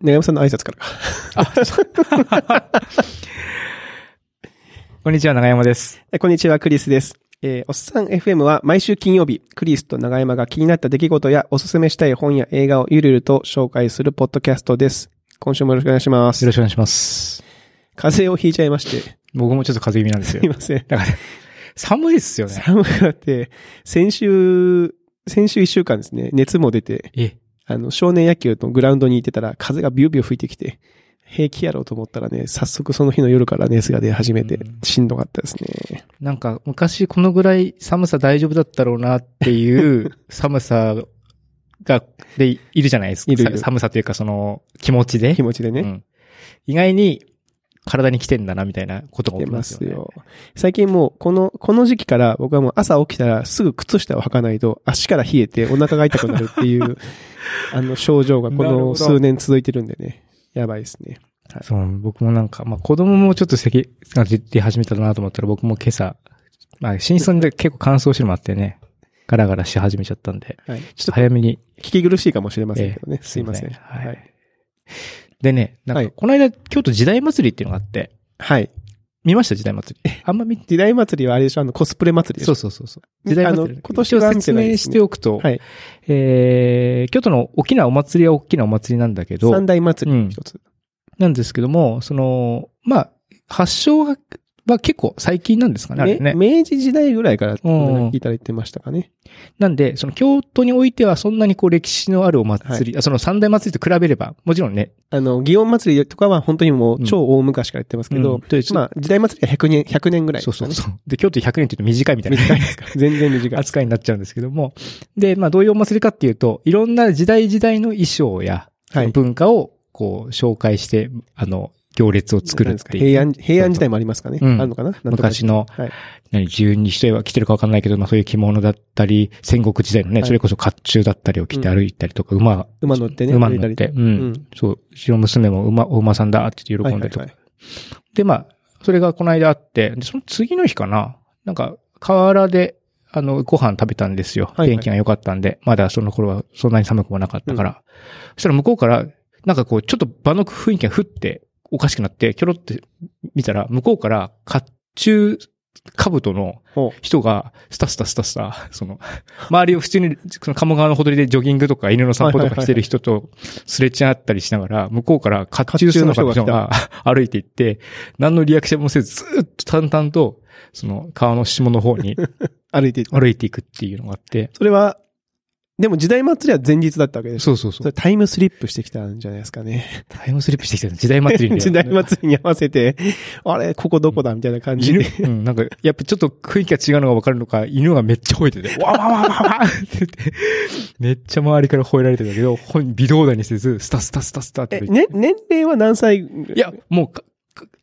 長山さんの挨拶からか。こんにちは、長山です。えこんにちは、クリスです。えーおっさん FM は毎週金曜日、クリスと長山が気になった出来事やおすすめしたい本や映画をゆるゆると紹介するポッドキャストです。今週もよろしくお願いしますよろ。しくお願いします。風邪をひいちゃいまして、僕もちょっと風邪気味なんですよすい。ません。だから、寒いっすよね。寒くなって、先週、先週一週間ですね、熱も出て、え、あの、少年野球のグラウンドに行ってたら、風がビュービュー吹いてきて、平気やろうと思ったらね、早速その日の夜から熱が出始めてうん、しんどかったですね。なんか、昔このぐらい寒さ大丈夫だったろうなっていう 寒さが、で、いるじゃないですか。いるいるさ寒さというか、その、気持ちで。気持ちでね。うん意外に、体に来てんだな、みたいなことが起きますよね。すよ。最近もう、この、この時期から僕はもう朝起きたらすぐ靴下を履かないと足から冷えてお腹が痛くなるっていう、あの症状がこの数年続いてるんでね。やばいですね。そう、僕もなんか、まあ子供もちょっと咳が出始めたなと思ったら僕も今朝、まあ寝室で結構乾燥してもあってね、ガラガラし始めちゃったんで、はい。ちょっと早めに。聞き苦しいかもしれませんけどね。ええすいません。はい。はい。でね、なんはいか、この間、京都時代祭りっていうのがあって、はい。見ました時代祭り。あんま見て、時代祭りはあれでしょ？あの、コスプレ祭りそうそうそうそう。時代祭り。あの今年は見一応説明しておくと、はい。えー、京都の大きなお祭りは大きなお祭りなんだけど、三大祭りの一つ。なんですけども、その、まあ、発祥はは結構最近なんですかね、あれね。め明治時代ぐらいからうんいただいてましたかね。なんで、その京都においてはそんなにこう歴史のあるお祭り、あその三大祭りと比べれば、もちろんね、あの、祇園祭りとかは本当にもう超大昔からやってますけどうん、でまあ、時代祭りは100年、100年ぐらいね。そうそうそう。で、京都100年って言うと短いみたいな。短いですか全然短い。扱いになっちゃうんですけども。で、まあどういうお祭りかっていうと、いろんな時代時代の衣装やはい。文化をこう紹介して、あの、行列を作るっていう。平安、平安時代もありますかね？うんあるのかな？昔の、はい。何、自由に人は着てるかわかんないけど、まあそういう着物だったり、戦国時代のね、はいそれこそ甲冑だったりを着て歩いたりとか、馬、馬乗ってね。馬乗って、歩いたりううんん。そう、うちの娘も馬、お馬さんだって言って喜んだりとか。はいはいで、まあ、それがこの間あって、で、その次の日かな？なんか、河原で、あの、ご飯食べたんですよ。はいはい天気が良かったんで、まだその頃はそんなに寒くもなかったから。そしたら向こうから、なんかこう、ちょっと場の雰囲気が降って、おかしくなって、キョロって見たら、向こうから、甲冑兜のほ人が、スタスタスタスタ、その、周りを普通に、その鴨川のほとりでジョギングとか犬の散歩とかしてる人とすれ違ったりしながら、向こうから甲冑姿の人が 歩いていって、何のリアクションもせず、ずーっと淡々と、その川の下の方に 歩いていく。歩いていくっていうのがあって、それは、でも時代祭りは前日だったわけです。そうそうそ。そうれタイムスリップしてきたんじゃないですかね。タイムスリップしてきた時代祭りに。時代祭りに合わせて、あれ、ここどこだみたいな感じ犬で。、うん、なんか、やっぱちょっと雰囲気が違うのがわかるのか、犬がめっちゃ吠えてて、わわわわわって言って、めっちゃ周りから吠えられてたけど、本微動だにせず、スタスタスタスタって。ね、年齢は何歳？いや、もうか、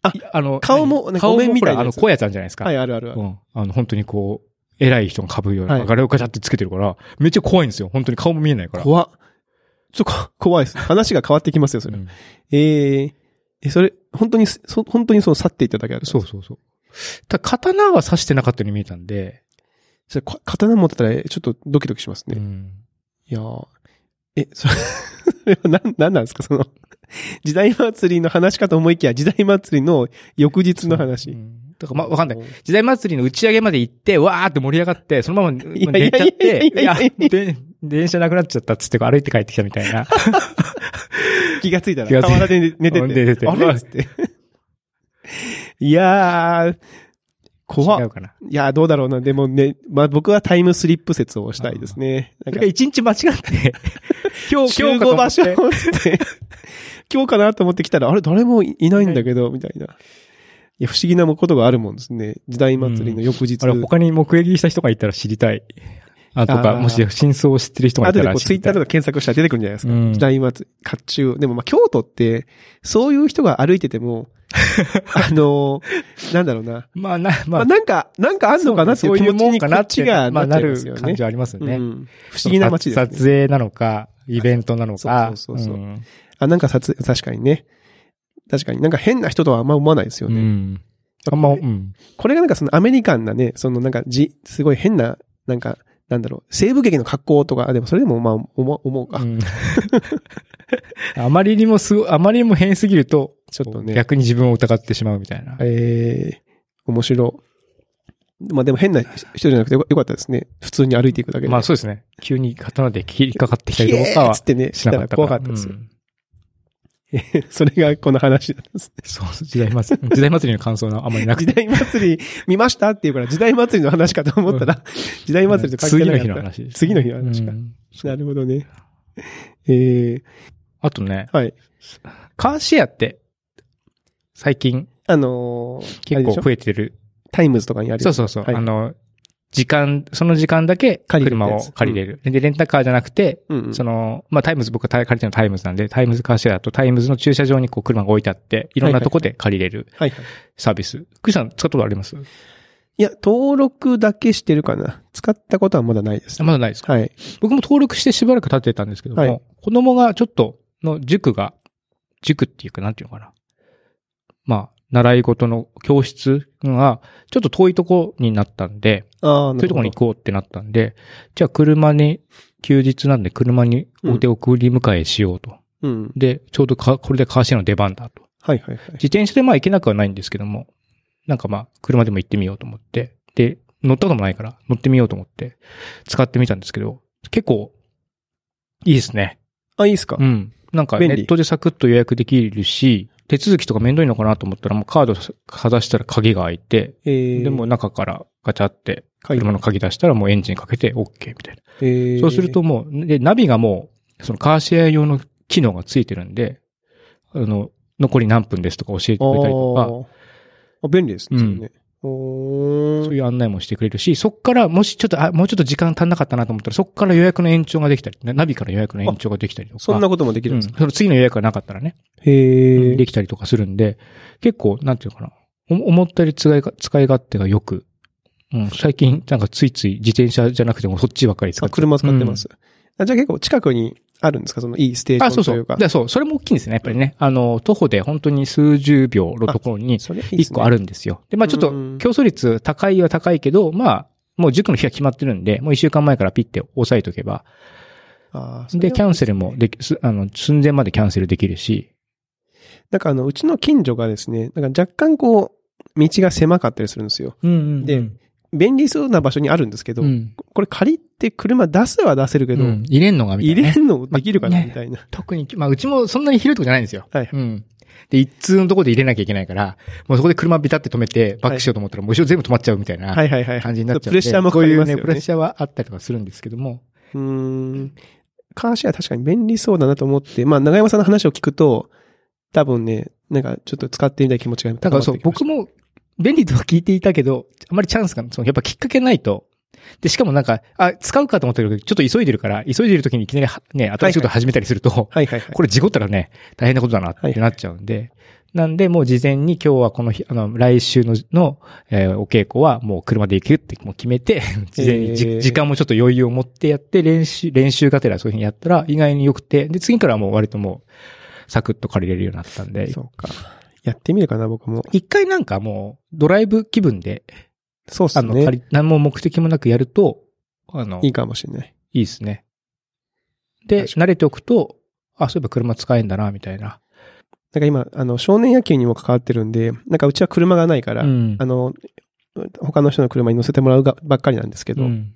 あいあの、顔もなんかお面みたいなあの、こういうやつあるじゃないですか。はい、あるあるある。うん。あの、本当にこう、偉い人が被るような、はいガレをガチャってつけてるから、めっちゃ怖いんですよ。本当に顔も見えないから。怖っ。ちょっとこ 怖いです。話が変わってきますよ、それ。うんえええ、それ、本当に、そ本当にその去っていっただけそうそうそう。ただ刀は刺してなかったように見えたんで、それこ刀持ってたら、ちょっとドキドキしますね。うんいやーえ、それ それは何、何なんですか？その、時代祭りの話かと思いきや、時代祭りの翌日のう話。んだからまあ、わかんない。時代祭りの打ち上げまで行って、わーって盛り上がって、そのまま寝ちゃって、いやで電車なくなっちゃったっつって歩いて帰ってきたみたいな。気がついたら、河原で寝てて。寝ててあれ？っつって。いやー、怖っ。違うかな。いやー、どうだろうな。でもね、まあ僕はタイムスリップ説をしたいですね。なんか一日間違って、今日、今集日か場所って、今日かなと思って来たら、あれ？誰もいないんだけど、みたいな。いや、不思議なことがあるもんですね。時代祭りの翌日。あれ、他に目撃した人がいたら知りたい。あとか、もし真相を知ってる人がいた後でこうら知りたい。ツイッターとか検索したら出てくるんじゃないですか。うん時代祭り、甲冑。でもまあ京都って、そういう人が歩いてても、あのーなんだろうな。まあ、な、まあ、まあ、なんか、なんかあんのかなっていう気持ちにこっちがまあ、なるなっちゃいますよね感じ。はありますよね。うん不思議な街ですね。撮影なのか、イベントなのか。そうそうそうそうんあ、なんか撮影、確かにね。確かになんか変な人とはあんま思わないですよね。うん。あんま、うん。これがなんかそのアメリカンなね、そのなんかじ、すごい変な、なんかなんだろう、西部劇の格好とか、あでもそれでもまあ思う思うか。うん あまりにもすご、あまりにも変すぎると、ちょっとね逆に自分を疑ってしまうみたいな。ええ面白。まあでも変な人じゃなくてよよかったですね。普通に歩いていくだけで。まあそうですね。急に刀で切りかかってきたりとかはーってね、しなかったから。怖かったですよ。うん それがこの話なんです。そう、時代祭り、時代祭りの感想があんまりなくて。時代祭り見ましたって言うから、時代祭りの話かと思ったら、時代祭りと関係次のなかった日の話です。次の日の話か。うんなるほどね。ええあとね、はい。カーシェアって、最近あのー、結構増えてる。タイムズとかにある。そうそうそう。はいあの、時間、その時間だけ車を借りれる。で、レンタカーじゃなくて、うんうん。その、まあ、タイムズ、僕が借りてるのはタイムズなんで、タイムズカーシェアとタイムズの駐車場にこう車が置いてあって、いろんなとこで借りれるはいはい。サービス。クリスさん使ったことあります？いや、登録だけしてるかな。使ったことはまだないです。あまだないですか？はい。僕も登録してしばらく経ってたんですけども、はい子供がちょっとの塾が、塾っていうかなんていうのかな。まあ、習い事の教室が、ちょっと遠いとこになったんで、そういうところにこ行こうってなったんで、じゃあ車に、休日なんで車にお手送り迎えしようと。う。うん。で、ちょうどかこれでカーシェアの出番だと。はいはいはい。自転車でまあ行けなくはないんですけども、なんかまあ、車でも行ってみようと思って、で、乗ったこともないから乗ってみようと思って、使ってみたんですけど、結構、いいですね。あ、いいですか？うん。なんかネットでサクッと予約できるし、手続きとかめんどいのかなと思ったらもうカードかざしたら鍵が開いて、ええでも中からガチャってはい車の鍵出したらもうエンジンかけて OK みたいな。ええそうすると、もう、で、ナビがもう、そのカーシェア用の機能がついてるんで、あの、残り何分ですとか教えてくれたりとか、便利ですね。うんそういう案内もしてくれるし、そっからもしちょっと、あ、もうちょっと時間足んなかったなと思ったら、そっから予約の延長ができたり、ねナビから予約の延長ができたりとか。そんなこともできるんですか、うん。その次の予約がなかったらね、へえ。できたりとかするんで、結構、なんていうのかな。お思ったより使いが、使い勝手がよく、うん、最近、なんかついつい自転車じゃなくてもそっちばっかり使あ、って車使ってます。あじゃあ結構近くにあるんですか？そのいいステーあ、そうそう。ションというか。でそう、それも大きいんですね、やっぱりね。あの、徒歩で本当に数十秒のところに。一個あるんですよ。で、まあちょっとうん競争率高いは高いけど、まあ、もう塾の日が決まってるんで、もう一週間前からピッて押さえとけば、あで、はキャンセルもでき、すあの、寸前までキャンセルできるし、なんかあの、うちの近所がですね、なんか若干こう、道が狭かったりするんですよ。で便利そうな場所にあるんですけど、うん。これ借りて車出せは出せるけど、うん入れんのがみたいなね、入れんのできるかな、まあみたいな。特に、まあ、うちもそんなに広いとこじゃないんですよ。はいうん。で、一通のとこで入れなきゃいけないから、もうそこで車ビタって止めて、バックしようと思ったら、もう後ろ全部止まっちゃうみたいなはいはいはい。感じになっちゃうんで。プレッシャーもかかりますよね。こういうね、プレッシャーはあったりとかするんですけども。うーん。カーシェア確かに便利そうだなと思って、まあ、長山さんの話を聞くと、多分ね、なんかちょっと使ってみたい気持ちがだからそう、高まってきました僕も便利とは聞いていたけど、あまりチャンスが、そのやっぱきっかけないと。で、しかもなんか、あ、使うかと思ったけど、ちょっと急いでるから、急いでる時にいきなりはね、新しいこと始めたりすると、はいはいはい。これ事故ったらね、大変なことだなってなっちゃうんで、なんで、もう事前に今日はこの日、あの、来週の、の、えーお稽古はもう車で行くってもう決めて、事前にじ、えー時間もちょっと余裕を持ってやって、練習、練習がてらそういうふうにやったら意外に良くて、で、次からはもう割ともう、サクッと借りれるようになったんで、そうか。やってみるかな、僕も。一回なんかもう、ドライブ気分で、そうっすあの、ね。借り、何も目的もなくやると、あの、いいいかもしれない。いですね。で、慣れておくと、あ、そういえば車使えんだな、みたいな。なんか今、あの、少年野球にも関わってるんで、なんかうちは車がないから、うんあの、他の人の車に乗せてもらうがばっかりなんですけど、うん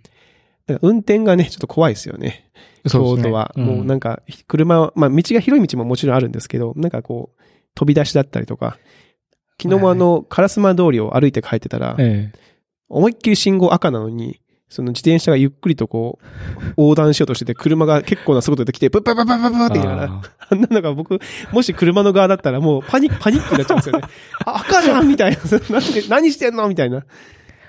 運転がね、ちょっと怖いですよね。そうですねは。うんもうなんか、車は、まあ道が広い道ももちろんあるんですけど、なんかこう、飛び出しだったりとか、昨日もあの、烏丸通りを歩いて帰ってたら、ええ。思いっきり信号赤なのに、その自転車がゆっくりとこう、横断しようとしてて、車が結構な速度で来て、ブッブッブッブッブッブッって言いながら、ああんなのが僕、もし車の側だったらもうパニック、パニックになっちゃうんですよね。あ赤じゃんみたいな。なんで、何してんのみたいな。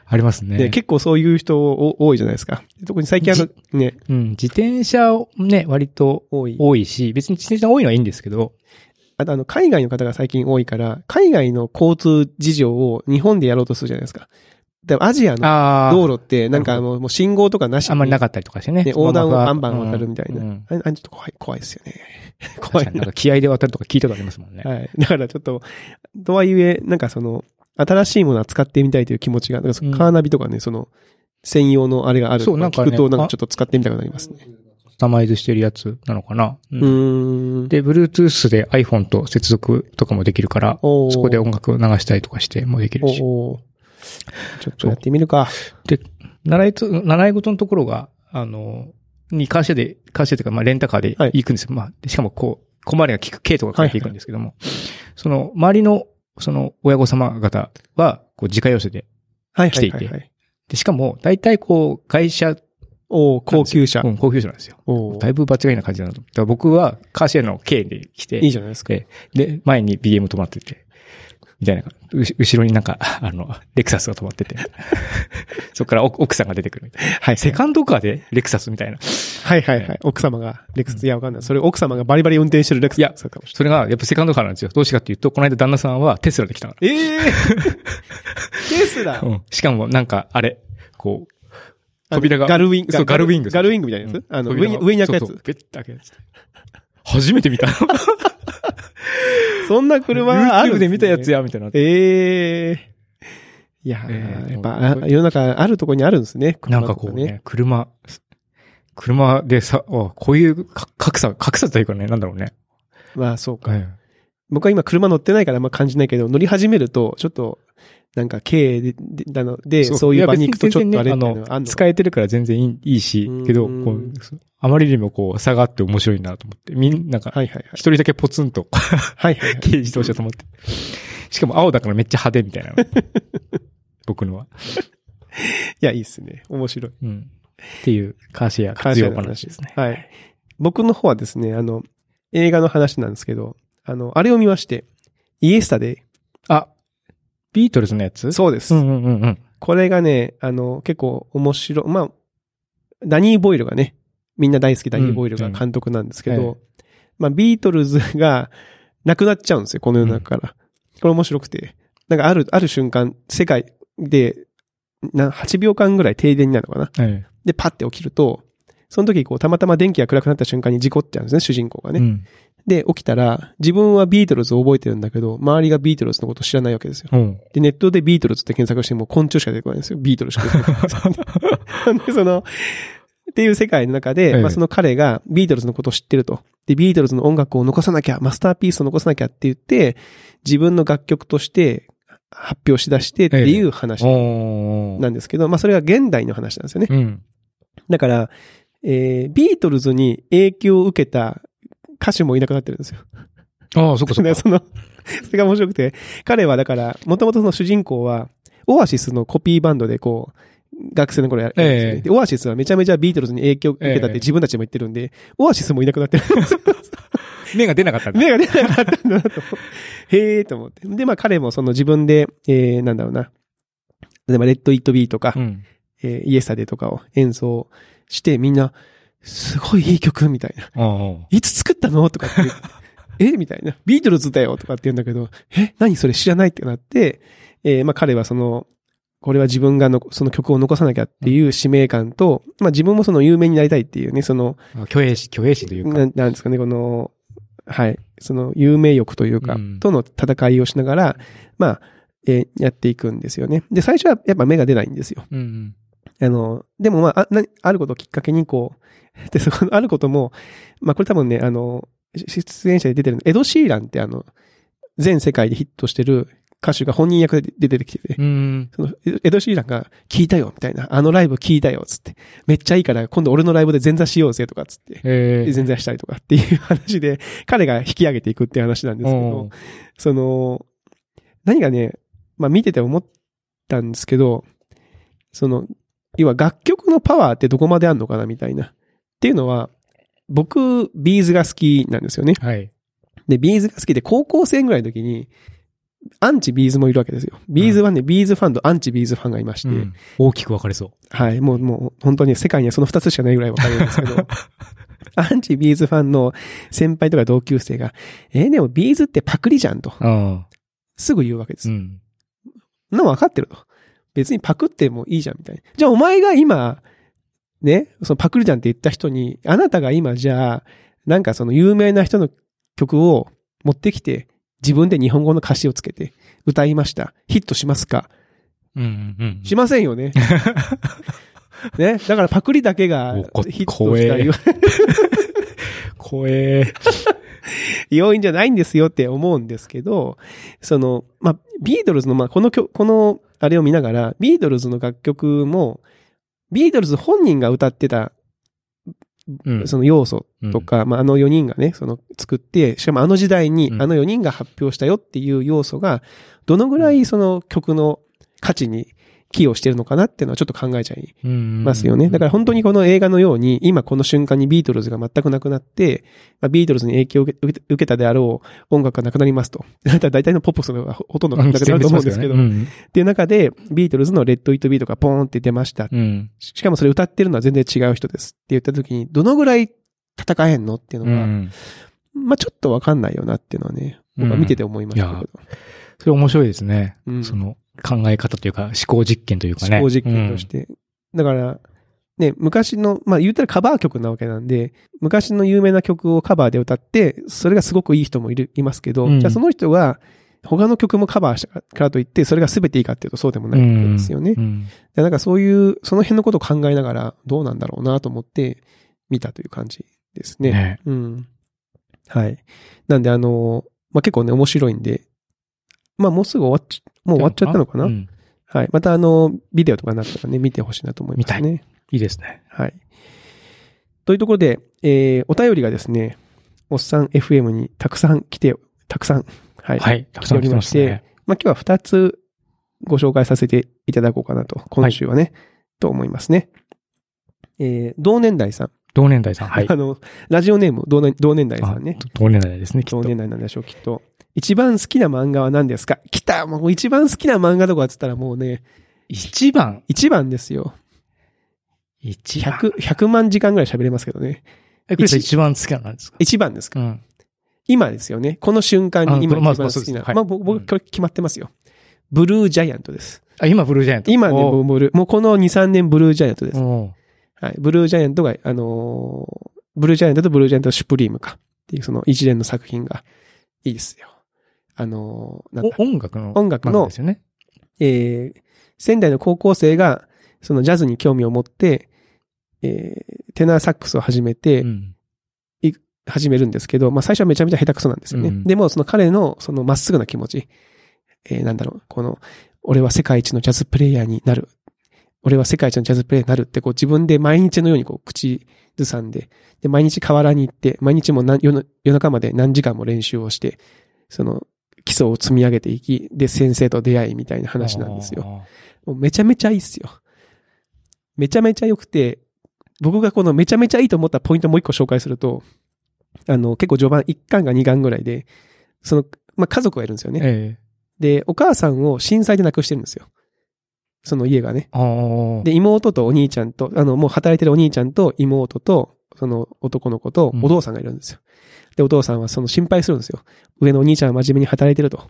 ありますね。で、結構そういう人お多いじゃないですか。特に最近あの、ね、うん、自転車をね、割と多い。多いし、別に自転車が多いのはいいんですけど、あとあの、海外の方が最近多いから、海外の交通事情を日本でやろうとするじゃないですか。でもアジアのあ道路って、なんかもうもう信号とかなしにあんまりなかったりとかしてね。ね、横断をバンバンうん渡るみたいな。うんあれ、あれちょっと怖い、怖いですよね。怖いなんか気合で渡るとか聞いたことありますもんね。はい。だからちょっと、とはいえ、なんかその、新しいものは使ってみたいという気持ちが、だからそのうんカーナビとかね、その、専用のあれがある。そうなんかね聞くとなんかちょっと使ってみたくなりますね。タマイズしてるやつなのかな。うん。で、Bluetooth で iPhone と接続とかもできるから、そこで音楽流したりとかしてもできるし。ちょっとやってみるか。で、習いと、習い事のところが、あの、に関してで、関してというか、まあ、レンタカーではい行くんですよ。まあ、しかもこう、小回りが効く系とか書いていくんですけども、その、周りの、その、親御様方は、こう、自家用車で、はい来ていてはいはいはい。で、しかも、大体こう、会社、おー高級車う。ん、高級車なんですよ。だいぶ場違いな感じだなと。だから僕は、カーシェアの K で来て、いいじゃないですか。で、で、前に BM 止まってて、みたいな、後ろになんか、あの、レクサスが止まってて、そこから奥奥さんが出てくるみたいな。はい。セカンドカーでレクサスみたいな。はいはいはい。奥様がレクサス。いや、わかんない。それ奥様がバリバリ運転してるレクサスかもしれそれが、やっぱセカンドカーなんですよ。どうしてかっていうと、この間旦那さんはテスラで来たから。ええテスラうん。しかも、なんか、あれ、こう、扉が。ガルウィング。そう、ガルウィング。ガルウィングみたいなやつ？あの、上に、上に開くやつ。そうそうペッて開くやつ。初めて見た。そんな車ある YouTube で見たやつや。や、みたいな。ええいやええー、やっぱ、あ世の中あるとこにあるんですね。なんかこうね、車、車でさ、あこういうか格差、格差というかね、なんだろうね。まあそうか。はい僕は今車乗ってないからあんま感じないけど、乗り始めると、ちょっと、なんか経営で、でなので、そういう場に行くとちょっとあれっていうのはあんの？使えてるから全然いいいいしうん、けど、こう、あまりにもこう、差があって面白いなと思って。みんな、なんか、はいはいはい。一人だけポツンと、はいはいはい。軽自動車と思って。しかも青だからめっちゃ派手みたいな。僕のは。いや、いいっすね。面白い。うん。っていう、カーシェア活用話ですね。はい。僕の方はですね、あの、映画の話なんですけど、あの、あれを見まして、イエスタで、あ、ビートルズのやつ？そうです。うんうんうんうん。これがね、あの、結構面白い。まあ、ダニー・ボイルがね、みんな大好きダニー・ボイルが監督なんですけど、うんはいまあ、ビートルズがなくなっちゃうんですよ、この世の中から。これ面白くて。なんかある、ある瞬間、世界で、な、8秒間ぐらい停電になるのかな。はい。で、パッて起きると、その時、こう、たまたま電気が暗くなった瞬間に事故っちゃうんですね、主人公がね。うん。で、起きたら、自分はビートルズを覚えてるんだけど、周りがビートルズのことを知らないわけですよ。うん。で、ネットでビートルズって検索しても昆虫しか出てこないんですよ。ビートルしか出てこないんですよ。で、その、っていう世界の中で、ええまあその彼がビートルズのことを知ってると。で、ビートルズの音楽を残さなきゃ、マスターピースを残さなきゃって言って、自分の楽曲として発表しだしてっていう話なんですけど、まあそれが現代の話なんですよね。うん。だから、えー、ビートルズに影響を受けた歌手もいなくなってるんですよ。ああ、そっかそっか。その、それが面白くて、彼はだから、もともとその主人公は、オアシスのコピーバンドでこう、学生の頃やるええでオアシスはめちゃめちゃビートルズに影響を受けたっええて自分たちも言ってるんで、オアシスもいなくなってる。目が出なかったんだ。目が出なかったんだなと。へえーと思って。で、まあ彼もその自分で、えー、なんだろうな。例えば、レッド・イット・ビーとか、うん。えーイエスタデーとかを演奏して、みんな、すごいいい曲みたいな。いつ作ったの？とかって。え？みたいな。ビートルズだよ？とかって言うんだけど、え？何それ知らないってなって、えーまあ彼はその、これは自分がのその曲を残さなきゃっていう使命感と、まあ自分もその有名になりたいっていうね、その、虚栄心、虚栄心というか。ななんですかね、この、はい、その有名欲というか、うんとの戦いをしながら、まあ、えーやっていくんですよね。で、最初はやっぱ芽が出ないんですよ。うんあの、でもまあ、あなあることをきっかけにこう、で、そこのあることも、まあこれ多分ね、あの、出演者で出てるの、エド・シーランってあの、全世界でヒットしてる歌手が本人役で出てきてて。その、エド・シーランが聞いたよ、みたいな、あのライブ聞いたよ、つって、めっちゃいいから今度俺のライブで前座しようぜ、とか、つって、ええ。前座したりとかっていう話で、彼が引き上げていくっていう話なんですけおどー、その、何がね、まあ見てて思ったんですけど、その、要は楽曲のパワーってどこまであんのかなみたいな。っていうのは、僕、 B'zが好きなんですよね。はい。で、 B'zが好きで高校生ぐらいの時に、アンチ B'zもいるわけですよ。 B'zはね、 B'zファンとアンチ B'zファンがいまして、うん大きく分かれそはい、もう、もう、本当に世界にはその二つしかないぐらいわかるんですけど、アンチビーズファンの先輩とか同級生が、えーでもビーズってパクリじゃんと。すぐ言うわけです。うん。の分かってると。別にパクってもいいじゃんみたいな。じゃあお前が今、ね、そのパクリじゃんって言った人に、あなたが今じゃあ、なんかその有名な人の曲を持ってきて、自分で日本語の歌詞をつけて歌いました。ヒットしますか？うんうんうん。しませんよね。ね？だからパクリだけがヒット怖えした要怖え。要因じゃないんですよって思うんですけど、その、まあ、ビートルズの、まあ、この曲、この、あれを見ながら、ビートルズの楽曲も、ビートルズ本人が歌ってた、うん。その要素とか、まあ、あの4人がね、その作って、しかもあの時代にうんあの4人が発表したよっていう要素が、どのぐらいその曲の価値に寄与してるのかなっていうのはちょっと考えちゃいうんますよね。だから本当にこの映画のように、今この瞬間にビートルズが全くなくなって、まあ、ビートルズに影響を受けたであろう音楽がなくなりますと。だいたい大体のポップスがほとんどなくなると思うんですけど、うん。っていう中で、ビートルズの Let It Be とがポーンって出ました。うん。しかもそれ歌ってるのは全然違う人ですって言った時に、どのぐらい戦えんのっていううのが、ん。まあちょっとわかんないよなっていうのはね、僕は見てて思いましたけど。それ面白いですね。うんその考え方というか思考実験というかね。思考実験として。だから、ね、昔の、まあ言ったらカバー曲なわけなんで、昔の有名な曲をカバーで歌って、それがすごくいい人もいる、いますけど、うんじゃあその人が、他の曲もカバーしたからといって、それが全ていいかっていうとそうでもうないわけん。ですよね。うん。でなんかそういう、その辺のことを考えながら、どうなんだろうなと思って見たという感じですね。ねうん。はい。なんであの、まあ、結構ね、面白いんで、まあ、もうすぐ終わっち、もう終わっちゃったのかな、うんはい。またあの、ビデオとかになったらね、見てほしいなと思いますね。いいですね。はい。というところで、えー、お便りがですね、おっさん FM にたくさん来て、たくさん、はい。はい。たくさん来てますね。まあ、今日は2つご紹介させていただこうかなと、今週はね、と思いますね。えー、同年代さん。同年代さん。はいあ。の、ラジオネーム同年同年代さんね。あ同年代ですね、きっと。同年代なんでしょう、きっと。一番好きな漫画は何ですか？来たもう一番好きな漫画とかっつったらもうね、一番？一番ですよ。一番？100、100万時間ぐらい喋れますけどね。え、クリスさん一番好きなんですか？一番ですか？うん。今ですよね。この瞬間に今一番好きな。まあまあ僕、僕これ決まってますよ。ブルージャイアントです。あ、今ブルージャイアント。今ね、もおうブルー、もうこの2、3年ブルージャイアントです。おはい。ブルージャイアントが、あのーブルージャイアントとブルージャイアントシュプリームかっていうその一連の作品がいいですよ。あのーなんだお音楽の。音楽のですよね。えー仙台の高校生が、そのジャズに興味を持って、えーテナーサックスを始めて、うん。始めるんですけど、まあ最初はめちゃめちゃ下手くそなんですよね。うんでもその彼のそのまっすぐな気持ち、えーなんだろう、この、俺は世界一のジャズプレイヤーになる。俺は世界一のジャズプレイヤーになるってこう自分で毎日のようにこう口ずさんで、で、毎日河原に行って、毎日も夜中まで何時間も練習をして、その基礎を積み上げていき、で、先生と出会いみたいな話なんですよ。よ。もうめちゃめちゃいいっすよ。めちゃめちゃ良くて、僕がこのめちゃめちゃいいと思ったポイントもう一個紹介すると、あの、結構序盤1巻が2巻ぐらいで、その、まあ、家族がいるんですよね。ええ。で、お母さんを震災で亡くしてるんですよ。その家がね。で、妹とお兄ちゃんと、あの、もう働いてるお兄ちゃんと妹と、その男の子とうんお父さんがいるんですよ。で、お父さんはその心配するんですよ。上のお兄ちゃんは真面目に働いてると。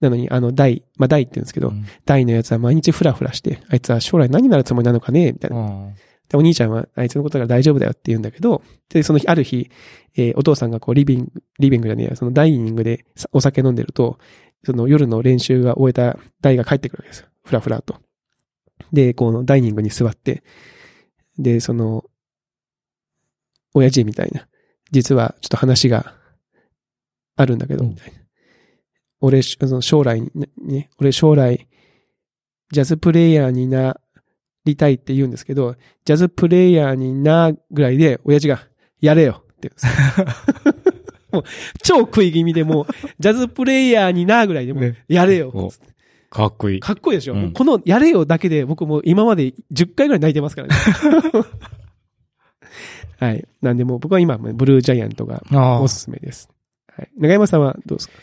なのに、あの、大、まあ、大って言うんですけど、うん大のやつは毎日フラフラして、あいつは将来何になるつもりなのかね？みたいな。あで、お兄ちゃんはあいつのことが大丈夫だよって言うんだけど、で、その日、ある日、えーお父さんがこう、リビング、リビングじゃねえや、そのダイニングでさお酒飲んでると、その夜の練習が終えた大が帰ってくるわけですよ。フラフラと。で、このダイニングに座って、で、その、親父みたいな、実はちょっと話があるんだけど、うんみたいな。俺、その将来にね、俺将来、ジャズプレイヤーになりたいって言うんですけど、ジャズプレイヤーになぐらいで、親父が、やれよって言うんですよ。もう、超食い気味でもう、ジャズプレイヤーになぐらいでも、ねやれよおかっこいい。かっこいいでしょ、うんこのやれよだけで僕もう今まで10回ぐらい泣いてますからね。はい。なんでもう僕は今、ブルージャイアントがお。すすめです。はい。長山さんはどうですか？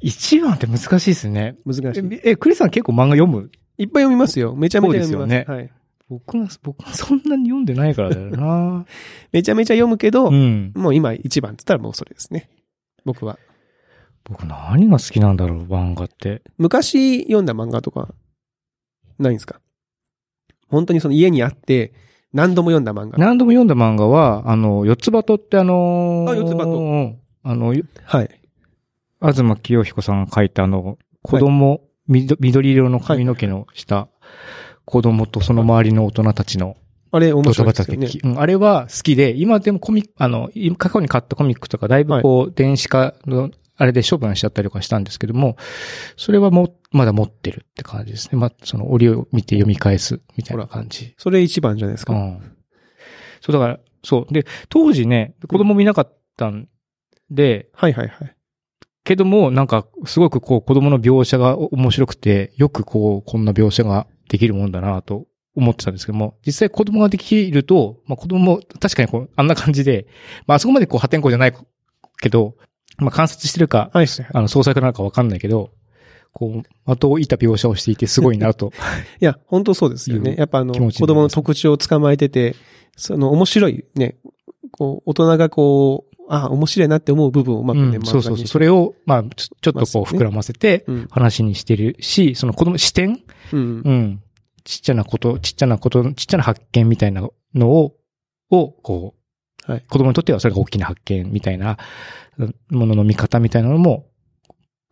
一番って難しいですね。難しい。え、えクリスさん結構漫画読む？いっぱい読みますよ。めちゃめちゃ読みます。そうですよねはい。僕が、僕がそんなに読んでないからだよな めちゃめちゃ読むけど、うん。もう今一番って言ったらもうそれですね。僕は。僕何が好きなんだろう、漫画って。昔読んだ漫画とか、ないんですか？本当にその家にあって、何度も読んだ漫画。何度も読んだ漫画は、あの、四つ葉とってあのーあ四つ葉とうんあの、はい。東清彦さんが書いたあの、子供、みど緑色の髪の毛のした子供とその周りの大人たちのあれ面白いですよね。うん。あれは好きで、今でもコミック、あの、今過去に買ったコミックとかだいぶこう、電子化の、あれで処分しちゃったりとかしたんですけども、それはもう、まだ持ってるって感じですね。まあ、その折を見て読み返すみたいな感じ。それ一番じゃないですか。うん。そう、だから、そう。で、当時ね、子供見なかったんで、はいはいはい。けども、なんか、すごくこう、子供の描写が面白くて、よくこう、こんな描写ができるもんだなと思ってたんですけども、実際子供ができると、まあ子供も確かにこう、あんな感じで、まああそこまでこう破天荒じゃないけど、まあ観察してるか、はい。あの、創作なのかわかんないけど、こう、的を射た描写をしていてすごいなと。いや、本当そうですよね。やっぱあの、子供の特徴を捕まえてて、その面白いね、こう、大人がこう、あ、面白いなって思う部分をうまくね、うんそうそうそう。それ、れを、まあ、ちょちょっとこう膨らませてうん。話にしてるし、その子供視点うん。うん。ちっちゃなこと、ちっちゃなこと、ちっちゃな発見みたいなのを、を、こう、はい子供にとってはそれが大きな発見みたいなうんものの見方みたいなのも、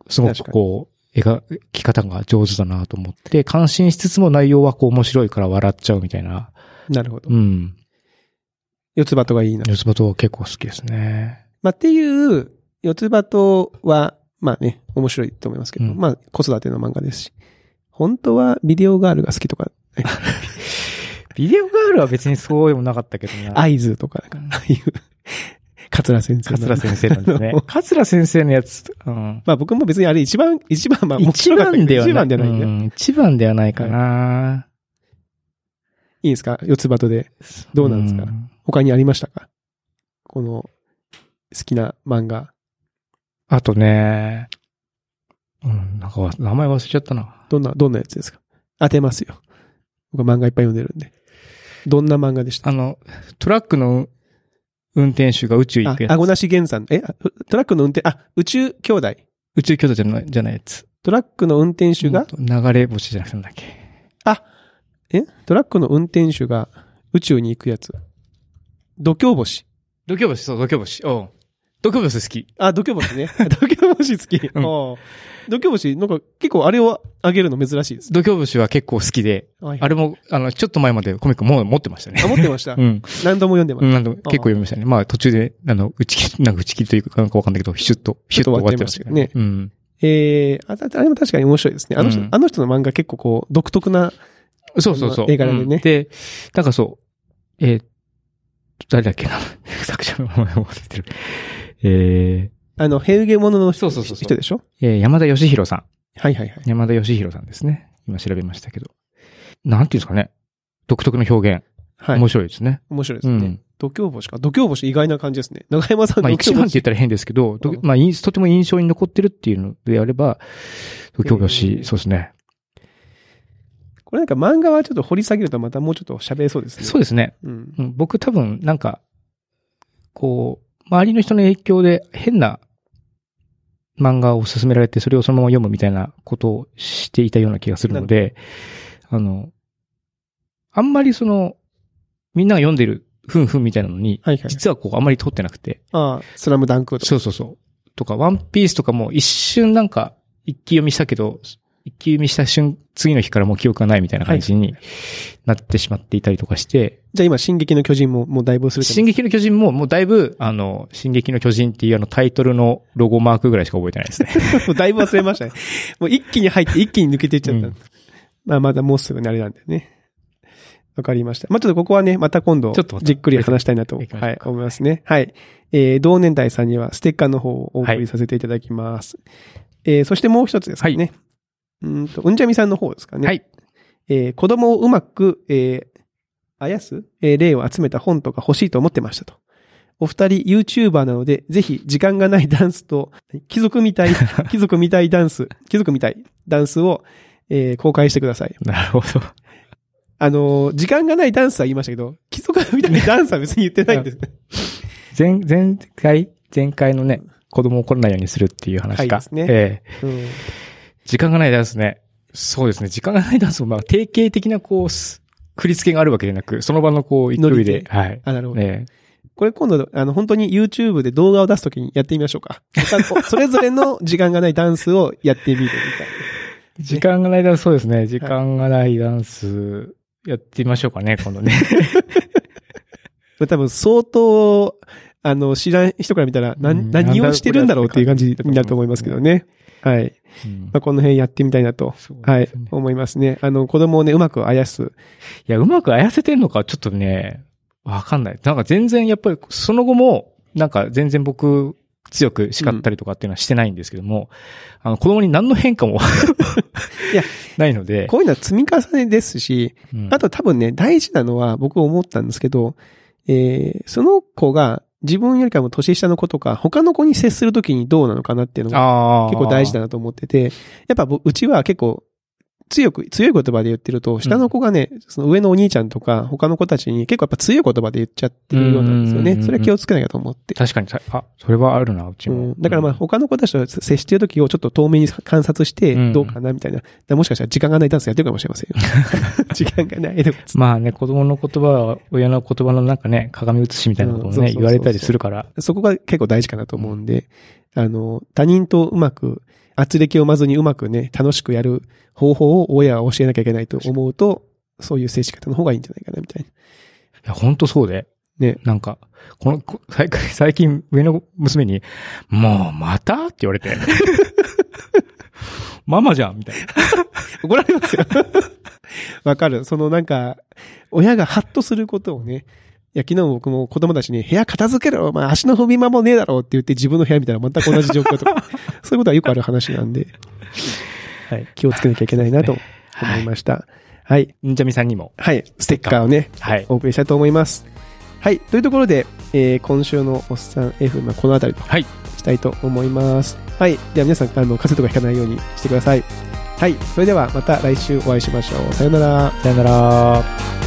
すごくこう、描き方が上手だなと思って、感心しつつも内容はこう面白いから笑っちゃうみたいな。なるほどう。ん。四つ葉とがいいな。四つ葉と結構好きですね。まあ、っていう、四つ葉とは、まあね、面白いと思いますけど、うんまあ、子育ての漫画ですし。本当はビデオガールが好きとか、ビデオガールは別にそうでもなかったけどな。合図とか、ああいう、桂先生の。桂先生なんですね。桂先生のやつ、うん。まあ僕も別にあれ一番、一番、まあ面一番ではない。一番ではないうん一番ではないかな。いですか？四つ葉とで。どうなんですか？ん他にありましたか？この、好きな漫画。あとね、うん、なんかわ名前忘れちゃったな。どんな、どんなやつですか？当てますよ。僕は漫画いっぱい読んでるんで。どんな漫画でした？あの、トラックの運転手が宇宙行あくや、つ。あごなし源さん。えあトラックの運転、あ、宇宙兄弟。宇宙兄弟じゃない、じゃないやつ。トラックの運転手が、流れ星じゃなくてなんだっけ。え？トラックの運転手が宇宙に行くやつ。度胸星。度胸星、そう、度胸星。おう度胸星好き。あ、度胸星ね。度胸星好き。うんおう度胸星、なんか結構あれをあげるの珍しいです。度胸星は結構好きで、はいあれも、あの、ちょっと前までコミックもう持ってましたね。あ、持ってました？うん。何度も読んでまうん、した。なんでも結構読みましたね。まあ途中で、あの、打ち切り、なんか打ち切りというかなんかわかんないけど、シュッと、シュッと終わってましたけどね。うん。えー、ああれも確かに面白いですね。あの人、うんあの人の漫画結構こう、独特な、そうそうそう。映画でねうんで、なんかそう、えー誰だっけな 作者の名前を忘れてる。えあの、ヘルゲモノの人そうそうそう人でしょ？ーえー山田義弘さん。はいはいはい。山田義弘さんですね。今調べましたけど。なんていうんですかね。独特の表現。はい。面白いですね。面白いですね。うん。度胸星か。度胸星意外な感じですね。長山さんまあ。一番って言ったら変ですけど、どうんまあとても印象に残ってるっていうのであれば、度胸星、えーそうですね。これなんか漫画はちょっと掘り下げるとまたもうちょっと喋れそうですね。そうですね。うん。うん僕多分、なんか、こう、周りの人の影響で変な漫画を勧められて、それをそのまま読むみたいなことをしていたような気がするので、あの、あんまりその、みんなが読んでる、ふんふんみたいなのに、はいはい。実はこう、あんまり通ってなくて、ああ、スラムダンクとか。そうそうそう。とか、ワンピースとかも一瞬なんか、一気読みしたけど、一気読みした瞬、次の日からもう記憶がないみたいな感じになってしまっていたりとかして、じゃあ今、進撃の巨人ももうだいぶす進撃の巨人ももうだいぶ、あの、進撃の巨人っていうあのタイトルのロゴマークぐらいしか覚えてないですね。もうだいぶ忘れましたね。もう一気に入って一気に抜けていっちゃった。うんまあまだもうすぐにあれなんだよね。わかりました。まあちょっとここはね、また今度ちょっとま、たじっくり話したいなと、はい、思いますね。はい。えー、同年代さんにはステッカーの方をお送りさせていただきます。えー、そしてもう一つですね。うーんと、うんじゃみさんの方ですかね。はい。えー、子供をうまく、えー、あやす、えー、例を集めた本とか欲しいと思ってましたと。お二人 YouTuber なので、ぜひ時間がない ダンスと、貴族みたい、貴族みたいダンス、貴族みたいダンスを、えー公開してください。なるほど。あのー時間がないダンスは言いましたけど、貴族みたいなダンスは別に言ってないんです。前、前回、前回のね、子供を怒らないようにするっていう話か。はいですねええうん時間がないダンスね。そうですね。時間がないダンスも、まあ、定型的な、こう、す振り付けがあるわけでなく、その場の、こう、勢いで、ではい。あ、なるほど。ねこれ今度、あの、本当に YouTube で動画を出すときにやってみましょうか。それぞれの時間がないダンスをやってみるみたい時間がないダンス、そうですね。時間がないダンス。やってみましょうかね、今度ね。多分相当、あの、知らん人から見たら、な、うん何をしてるんだろうっていう感じになると思いますけどね。はい。うんまあ、この辺やってみたいなと、はい思いますね。あの、子供をね、うまくあやす。いや、うまくあやせてんのか、ちょっとね、わかんない。なんか全然やっぱり、その後も、なんか全然僕、強く叱ったりとかっていうのはしてないんですけども、あの、子供に何の変化もいや、ないので、こういうのは積み重ねですし、うんあと多分ね、大事なのは僕思ったんですけど、えー、その子が自分よりかも年下の子とか、他の子に接するときにどうなのかなっていうのが。結構大事だなと思ってて、やっぱ僕うちは結構強く、強い言葉で言ってると、下の子がね、その上のお兄ちゃんとか他の子たちに結構やっぱ強い言葉で言っちゃってるようなんですよね。それは気をつけなきゃと思って。確かにさ、あ、それはあるな、うちも。うん、だからまあ他の子たちと接してるときをちょっと遠目に観察してうんどうかなみたいな。もしかしたら時間がないダンスやってるかもしれませんよ。時間がないとか。まあね、子供の言葉は、親の言葉のなんかね、鏡写しみたいなこともね、言われたりするから。そこが結構大事かなと思うんで、あの、他人とうまく、圧力をまずにうまくね、楽しくやる方法を親は教えなきゃいけないと思うと、そういう接し方の方がいいんじゃないかな、みたいいや、ほんとそうで。ねなんか、この、こ最近、上の娘に、もう、また？って言われて。ママじゃんみたいな。な。怒られますよ。わかる。そのなんか、親がハッとすることをね、いや、昨日僕も子供たちに部屋片付けろ、まあ足の踏み間もねえだろうって言って自分の部屋見たら全く同じ状況とか、そういうことはよくある話なんで、はい、気をつけなきゃいけないなと思いました。はい。んじゃみさんにも。はい。ステッカーをね、はい。お送りしたいと思います。はい。というところで、えー今週のおっさん F、まあ、この辺りとはい。したいと思います。はい。では皆さん、あの、風邪とかひかないようにしてください。はい。それではまた来週お会いしましょう。さよなら。さよなら。